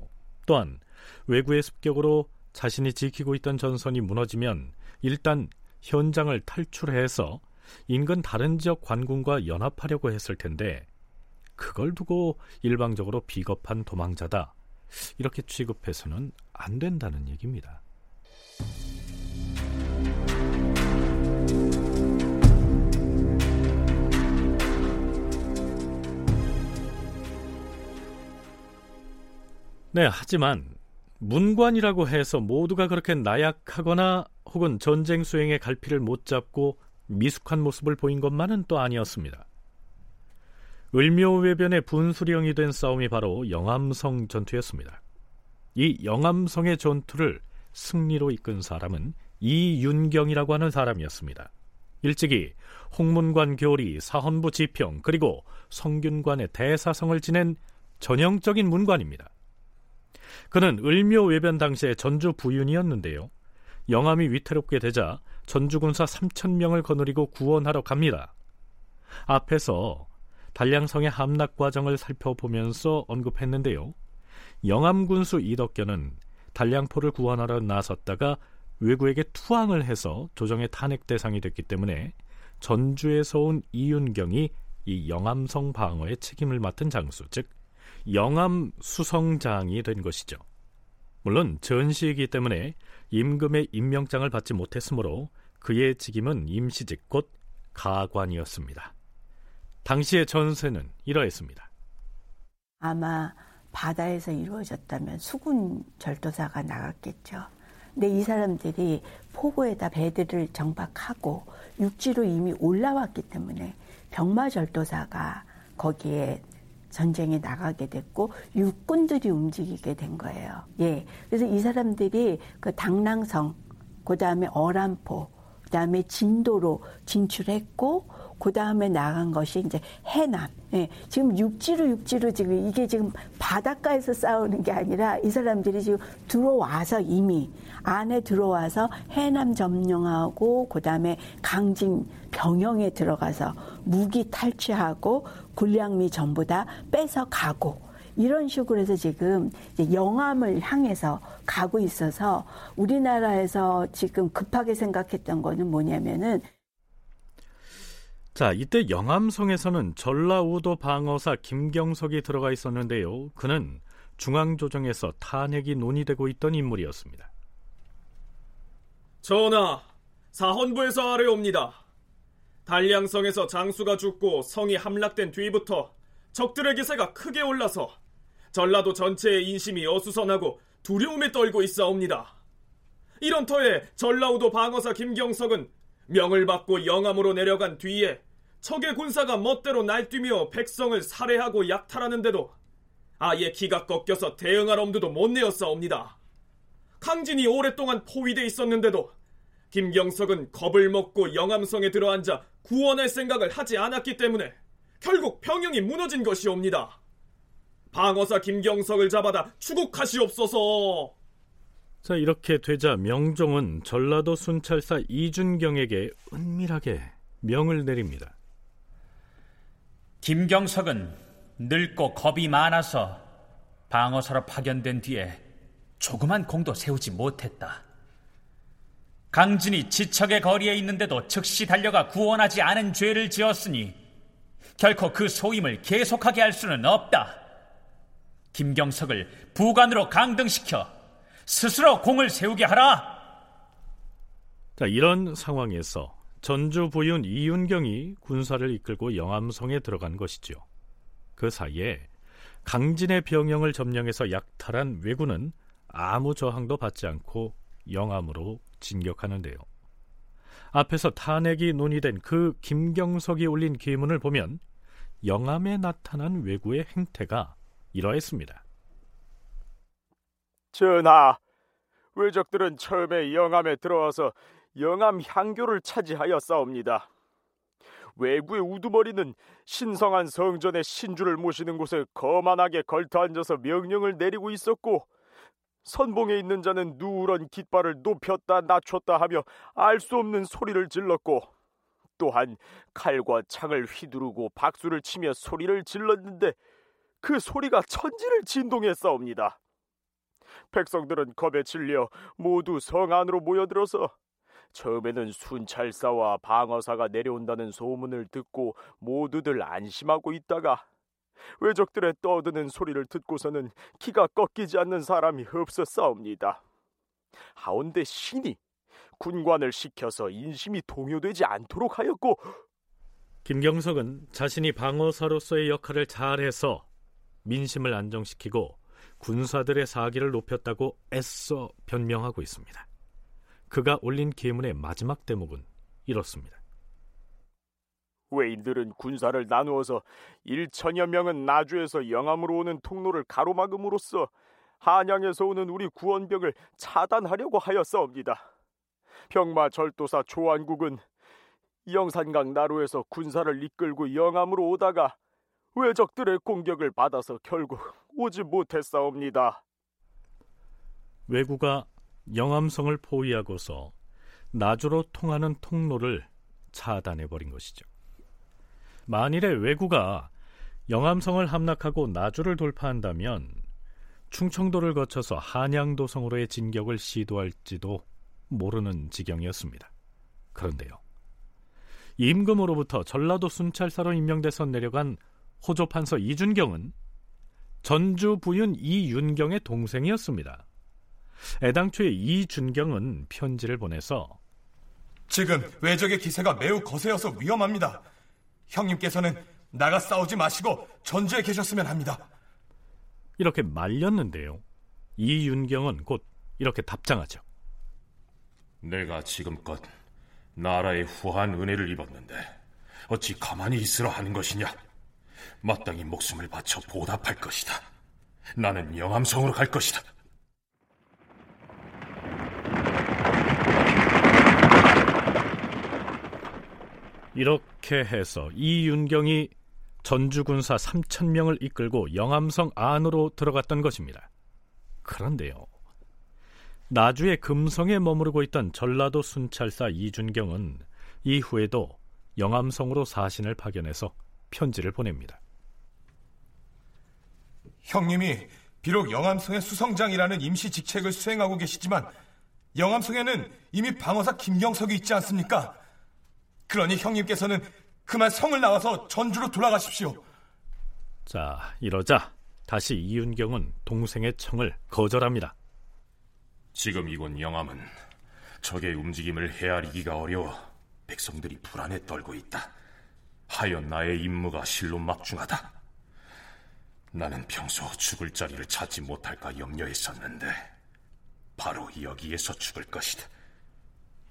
또한 외구의 습격으로 자신이 지키고 있던 전선이 무너지면 일단 현장을 탈출해서 인근 다른 지역 관군과 연합하려고 했을 텐데 그걸 두고 일방적으로 비겁한 도망자다 이렇게 취급해서는 안 된다는 얘기입니다. 네, 하지만 문관이라고 해서 모두가 그렇게 나약하거나 혹은 전쟁 수행의 갈피를 못 잡고 미숙한 모습을 보인 것만은 또 아니었습니다. 을묘외변의 분수령이 된 싸움이 바로 영암성 전투였습니다. 이 영암성의 전투를 승리로 이끈 사람은 이윤경이라고 하는 사람이었습니다. 일찍이 홍문관 교리, 사헌부 지평, 그리고 성균관의 대사성을 지낸 전형적인 문관입니다. 그는 을묘 외변 당시의 전주 부윤이었는데요. 영암이 위태롭게 되자 전주군사 3천명을 거느리고 구원하러 갑니다. 앞에서 단량성의 함락 과정을 살펴보면서 언급했는데요. 영암군수 이덕견은 단량포를 구원하러 나섰다가 외구에게 투항을 해서 조정의 탄핵 대상이 됐기 때문에 전주에서 온 이윤경이 이 영암성 방어의 책임을 맡은 장수, 즉 영암 수성장이 된 것이죠. 물론 전시이기 때문에 임금의 임명장을 받지 못했으므로 그의 직임은 임시직 곧 가관이었습니다. 당시의 전세는 이러했습니다. 아마 바다에서 이루어졌다면 수군 절도사가 나갔겠죠. 근데 이 사람들이 포구에다 배들을 정박하고 육지로 이미 올라왔기 때문에 병마 절도사가 거기에 전쟁에 나가게 됐고 육군들이 움직이게 된 거예요. 예. 그래서 이 사람들이 그 당랑성, 그 다음에 어란포, 그 다음에 진도로 진출했고 그 다음에 나간 것이 이제 해남. 예, 지금 육지로 육지로 지금 이게 지금 바닷가에서 싸우는 게 아니라 이 사람들이 지금 들어와서 이미 안에 들어와서 해남 점령하고 그 다음에 강진 병영에 들어가서 무기 탈취하고 군량미 전부 다 뺏어 가고 이런 식으로 해서 지금 영암을 향해서 가고 있어서 우리나라에서 지금 급하게 생각했던 거는 뭐냐면은 자, 이때 영암성에서는 전라우도 방어사 김경석이 들어가 있었는데요. 그는 중앙조정에서 탄핵이 논의되고 있던 인물이었습니다. 전하, 사헌부에서 아뢰옵니다. 달량성에서 장수가 죽고 성이 함락된 뒤부터 적들의 기세가 크게 올라서 전라도 전체의 인심이 어수선하고 두려움에 떨고 있사옵니다. 이런 터에 전라우도 방어사 김경석은 명을 받고 영암으로 내려간 뒤에 적의 군사가 멋대로 날뛰며 백성을 살해하고 약탈하는데도 아예 기가 꺾여서 대응할 엄두도 못 내었사옵니다. 강진이 오랫동안 포위돼 있었는데도 김경석은 겁을 먹고 영암성에 들어앉아 구원할 생각을 하지 않았기 때문에 결국 병영이 무너진 것이옵니다. 방어사 김경석을 잡아다 추국하시옵소서. 자 이렇게 되자 명종은 전라도 순찰사 이준경에게 은밀하게 명을 내립니다. 김경석은 늙고 겁이 많아서 방어사로 파견된 뒤에 조그만 공도 세우지 못했다. 강진이 지척의 거리에 있는데도 즉시 달려가 구원하지 않은 죄를 지었으니 결코 그 소임을 계속하게 할 수는 없다. 김경석을 부관으로 강등시켜 스스로 공을 세우게 하라. 자, 이런 상황에서 전주 부윤 이윤경이 군사를 이끌고 영암성에 들어간 것이죠. 그 사이에 강진의 병영을 점령해서 약탈한 왜군은 아무 저항도 받지 않고 영암으로 진격하는데요. 앞에서 탄핵이 논의된 그 김경석이 올린 기문을 보면 영암에 나타난 왜구의 행태가 이러했습니다. 전하, 왜적들은 처음에 영암에 들어와서 영암 향교를 차지하였사옵니다. 외구의 우두머리는 신성한 성전의 신주를 모시는 곳에 거만하게 걸터앉아서 명령을 내리고 있었고 선봉에 있는 자는 누런 깃발을 높였다 낮췄다 하며 알 수 없는 소리를 질렀고 또한 칼과 창을 휘두르고 박수를 치며 소리를 질렀는데 그 소리가 천지를 진동했사옵니다. 백성들은 겁에 질려 모두 성 안으로 모여들어서 처음에는 순찰사와 방어사가 내려온다는 소문을 듣고 모두들 안심하고 있다가 왜적들의 떠드는 소리를 듣고서는 기가 꺾이지 않는 사람이 없었사옵니다. 하온데 신이 군관을 시켜서 인심이 동요되지 않도록 하였고 김경석은 자신이 방어사로서의 역할을 잘해서 민심을 안정시키고 군사들의 사기를 높였다고 애써 변명하고 있습니다. 그가 올린 계문의 마지막 대목은 이렇습니다. 외인들은 군사를 나누어서 1천여 명은 나주에서 영암으로 오는 통로를 가로막음으로써 한양에서 오는 우리 구원병을 차단하려고 하였사옵니다. 병마 절도사 조안국은 영산강 나루에서 군사를 이끌고 영암으로 오다가 왜적들의 공격을 받아서 결국 오지 못했사옵니다. 왜구가 영암성을 포위하고서 나주로 통하는 통로를 차단해 버린 것이죠. 만일에 왜구가 영암성을 함락하고 나주를 돌파한다면 충청도를 거쳐서 한양도성으로의 진격을 시도할지도 모르는 지경이었습니다. 그런데요. 임금으로부터 전라도 순찰사로 임명돼서 내려간 호조판서 이준경은 전주 부윤 이윤경의 동생이었습니다. 애당초에 이준경은 편지를 보내서 지금 외적의 기세가 매우 거세여서 위험합니다. 형님께서는 나가 싸우지 마시고 전주에 계셨으면 합니다. 이렇게 말렸는데요. 이윤경은 곧 이렇게 답장하죠. 내가 지금껏 나라의 후한 은혜를 입었는데 어찌 가만히 있으라 하는 것이냐? 마땅히 목숨을 바쳐 보답할 것이다. 나는 영암성으로 갈 것이다. 이렇게 해서 이윤경이 전주군사 3천 명을 이끌고 영암성 안으로 들어갔던 것입니다. 그런데요. 나주의 금성에 머무르고 있던 전라도 순찰사 이준경은 이후에도 영암성으로 사신을 파견해서 편지를 보냅니다. 형님이 비록 영암성의 수성장이라는 임시 직책을 수행하고 계시지만 영암성에는 이미 방어사 김경석이 있지 않습니까? 그러니 형님께서는 그만 성을 나와서 전주로 돌아가십시오. 자, 이러자 다시 이윤경은 동생의 청을 거절합니다. 지금 이곳 영암은 적의 움직임을 헤아리기가 어려워 백성들이 불안에 떨고 있다. 하여 나의 임무가 실로 막중하다. 나는 평소 죽을 자리를 찾지 못할까 염려했었는데 바로 여기에서 죽을 것이다.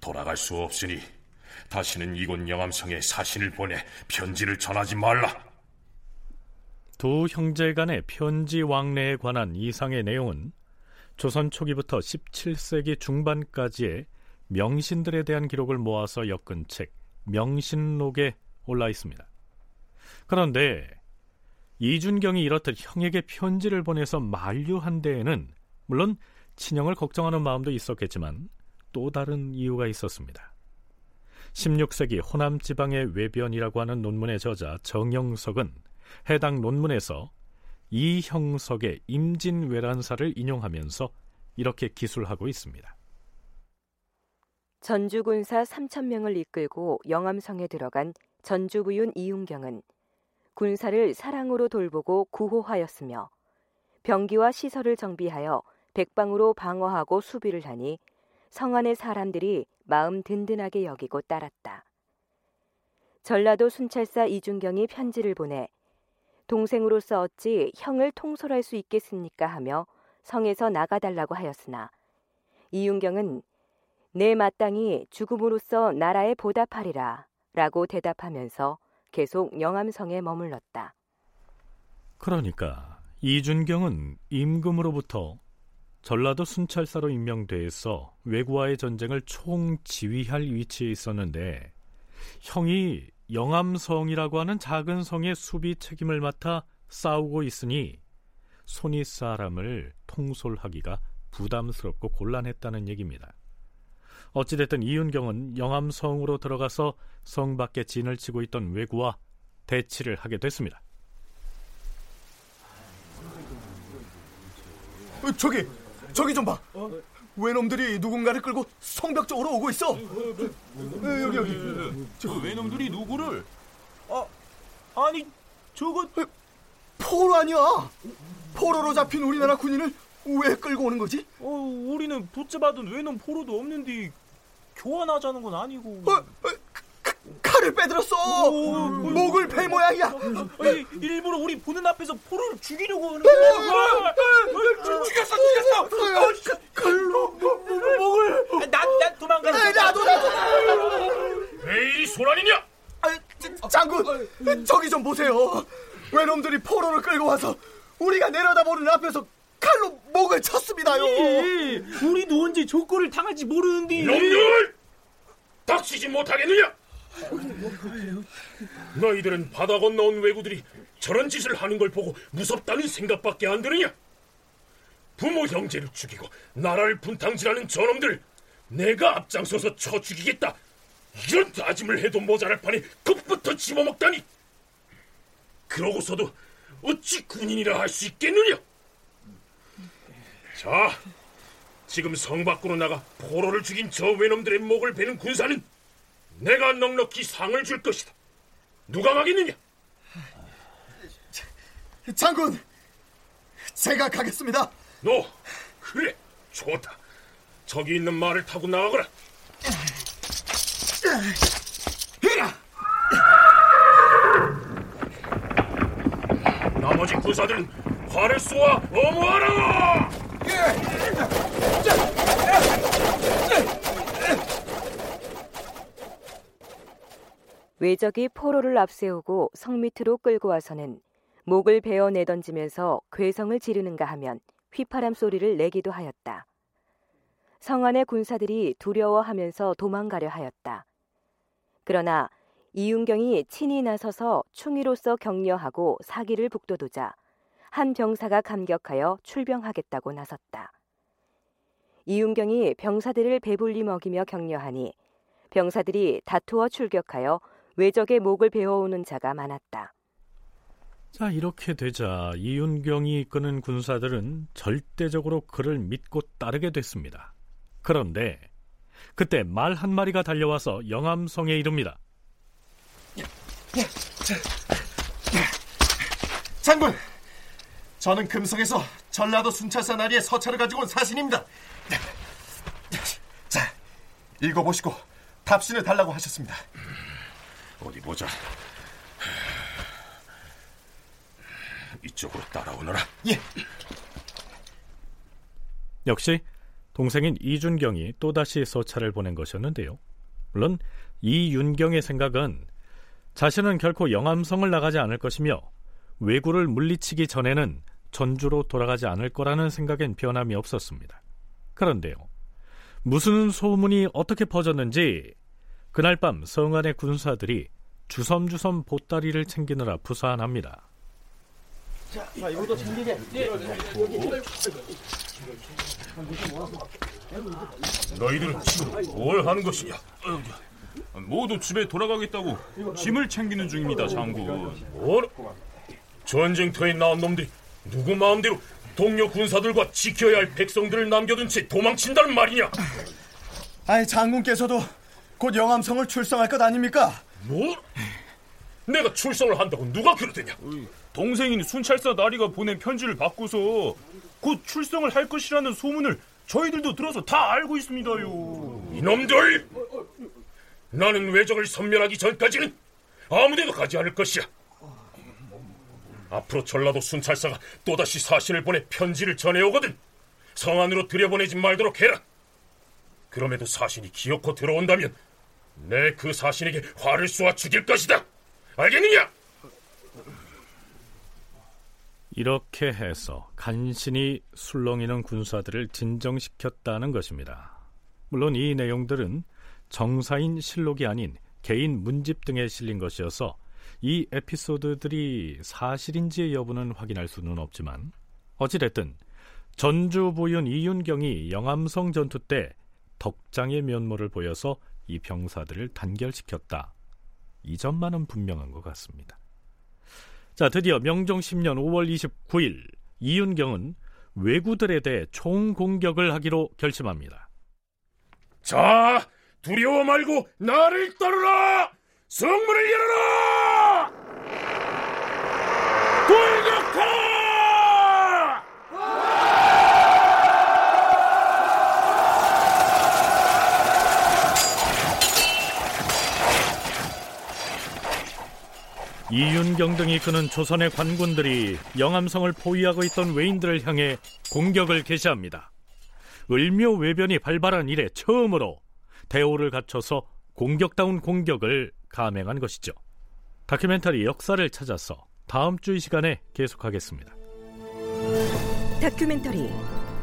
돌아갈 수 없으니 다시는 이곳 영암성에 사신을 보내 편지를 전하지 말라. 두 형제 간의 편지 왕래에 관한 이상의 내용은 조선 초기부터 17세기 중반까지의 명신들에 대한 기록을 모아서 엮은 책 명신록에 올라 있습니다. 그런데 이준경이 이렇듯 형에게 편지를 보내서 만류한 데에는 물론 친형을 걱정하는 마음도 있었겠지만 또 다른 이유가 있었습니다. 16세기 호남 지방의 외변이라고 하는 논문의 저자 정영석은 해당 논문에서 이 형석의 임진왜란사를 인용하면서 이렇게 기술하고 있습니다. 전주군사 3천 명을 이끌고 영암성에 들어간 전주부윤 이윤경은 군사를 사랑으로 돌보고 구호하였으며 병기와 시설을 정비하여 백방으로 방어하고 수비를 하니 성안의 사람들이 마음 든든하게 여기고 따랐다. 전라도 순찰사 이준경이 편지를 보내 동생으로서 어찌 형을 통솔할 수 있겠습니까 하며 성에서 나가달라고 하였으나 이윤경은 내 마땅히 죽음으로써 나라에 보답하리라 라고 대답하면서 계속 영암성에 머물렀다. 그러니까 이준경은 임금으로부터 전라도 순찰사로 임명돼서 외구와의 전쟁을 총지휘할 위치에 있었는데 형이 영암성이라고 하는 작은 성의 수비 책임을 맡아 싸우고 있으니 손이 사람을 통솔하기가 부담스럽고 곤란했다는 얘기입니다. 어찌됐든 이윤경은 영암성으로 들어가서 성 밖에 진을 치고 있던 외구와 대치를 하게 됐습니다. 어, 저기, 저기 좀 봐. 외놈들이 누군가를 끌고 성벽 쪽으로 오고 있어. 에, 여기 여기. 저 외놈들이 누구를? 아, 아니 저거 포로 아니야? 포로로 잡힌 우리나라 군인을 왜 끌고 오는 거지? 어, 우리는 붙잡아둔 외놈 포로도 없는데 교환하자는 건 아니고. 어, 어, 칼을 빼들었어. 오, 목을 배 모양이야. 아니, 일부러 우리 보는 앞에서 포로를 죽이려고 하는 거야. 죽였어, 죽였어. 칼로 목을. 난, 난 도망가. 나도 나도. 왜 이리 소란이냐? 아, 장군, 저기 좀 보세요. 외놈들이 포로를 끌고 와서 우리가 내려다보는 앞에서 칼로 목을 쳤습니다요. 예, 우리도 언제 조건을 당할지 모르는데. 놈들! 닥치지 못하겠느냐? 너희들은 바다 건너온 왜구들이 저런 짓을 하는 걸 보고 무섭다는 생각밖에 안 드느냐? 부모 형제를 죽이고 나라를 분탕질하는 저놈들 내가 앞장서서 쳐 죽이겠다. 이런 다짐을 해도 모자랄 판에 겁부터 집어먹다니. 그러고서도 어찌 군인이라 할 수 있겠느냐? 자, 지금 성 밖으로 나가 포로를 죽인 저 외놈들의 목을 베는 군사는 내가 넉넉히 상을 줄 것이다. 누가 막겠느냐? 장군, 제가 가겠습니다. 너, 그래, 좋다. 저기 있는 말을 타고 나가거라. 나머지 군사들은 활을 쏘아 어무하라! 외적이 포로를 앞세우고 성 밑으로 끌고 와서는 목을 베어 내던지면서 괴성을 지르는가 하면 휘파람 소리를 내기도 하였다. 성 안의 군사들이 두려워하면서 도망가려 하였다. 그러나 이윤경이 친히 나서서 충의로서 격려하고 사기를 북돋우자 한 병사가 감격하여 출병하겠다고 나섰다. 이윤경이 병사들을 배불리 먹이며 격려하니 병사들이 다투어 출격하여 외적의 목을 베어오는 자가 많았다. 자, 이렇게 되자 이윤경이 이끄는 군사들은 절대적으로 그를 믿고 따르게 됐습니다. 그런데 그때 말 한 마리가 달려와서 영암성에 이릅니다. 장군, 저는 금성에서 전라도 순찰사 나리의 서찰을 가지고 온 사신입니다. 자, 읽어보시고 답신을 달라고 하셨습니다. 어디 보자. 이쪽으로 따라오너라. 예. 역시 동생인 이준경이 또다시 서찰을 보낸 것이었는데요. 물론 이윤경의 생각은 자신은 결코 영암성을 나가지 않을 것이며 왜구를 물리치기 전에는 전주로 돌아가지 않을 거라는 생각엔 변함이 없었습니다. 그런데요. 무슨 소문이 어떻게 퍼졌는지 그날 밤 성안의 군사들이 주섬주섬 보따리를 챙기느라 부산합니다. 자, 자 이것도 챙기게. 예. 너희들은 지금 뭘 하는 것이냐? 모두 집에 돌아가겠다고 짐을 챙기는 중입니다, 장군. 뭘? 전쟁터에 나온 놈들이 누구 마음대로 동료 군사들과 지켜야 할 백성들을 남겨둔 채 도망친다는 말이냐? 아니 장군께서도 곧 영암성을 출성할 것 아닙니까? 뭐? 내가 출성을 한다고 누가 그러더냐? 동생인 순찰사 나리가 보낸 편지를 받고서 곧 출성을 할 것이라는 소문을 저희들도 들어서 다 알고 있습니다요. 이놈들! 나는 외적을 섬멸하기 전까지는 아무데도 가지 않을 것이야. 앞으로 전라도 순찰사가 또다시 사신을 보내 편지를 전해오거든 성 안으로 들여보내지 말도록 해라. 그럼에도 사신이 기어코 들어온다면 내 그 사신에게 화를 쏘아 죽일 것이다. 알겠느냐? 이렇게 해서 간신히 술렁이는 군사들을 진정시켰다는 것입니다. 물론 이 내용들은 정사인 실록이 아닌 개인 문집 등에 실린 것이어서 이 에피소드들이 사실인지의 여부는 확인할 수는 없지만 어찌됐든 전주 부윤 이윤경이 영암성 전투 때 덕장의 면모를 보여서 이 병사들을 단결시켰다. 이 점만은 분명한 것 같습니다. 자, 드디어 명종 10년 5월 29일 이윤경은 왜구들에 대해 총 공격을 하기로 결심합니다. 자, 두려워 말고 나를 따르라! 성문을 열어라! 돌격하라! 이윤경 등이 이끄는 조선의 관군들이 영암성을 포위하고 있던 외인들을 향해 공격을 개시합니다. 을묘 외변이 발발한 이래 처음으로 대오를 갖춰서 공격다운 공격을 감행한 것이죠. 다큐멘터리 역사를 찾아서 다음 주 이 시간에 계속하겠습니다. 다큐멘터리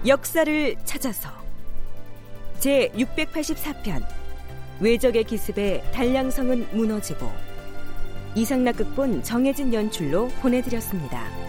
역사를 찾아서 제 684편 외적의 기습에 단량성은 무너지고 이상락 극본 정해진 연출로 보내드렸습니다.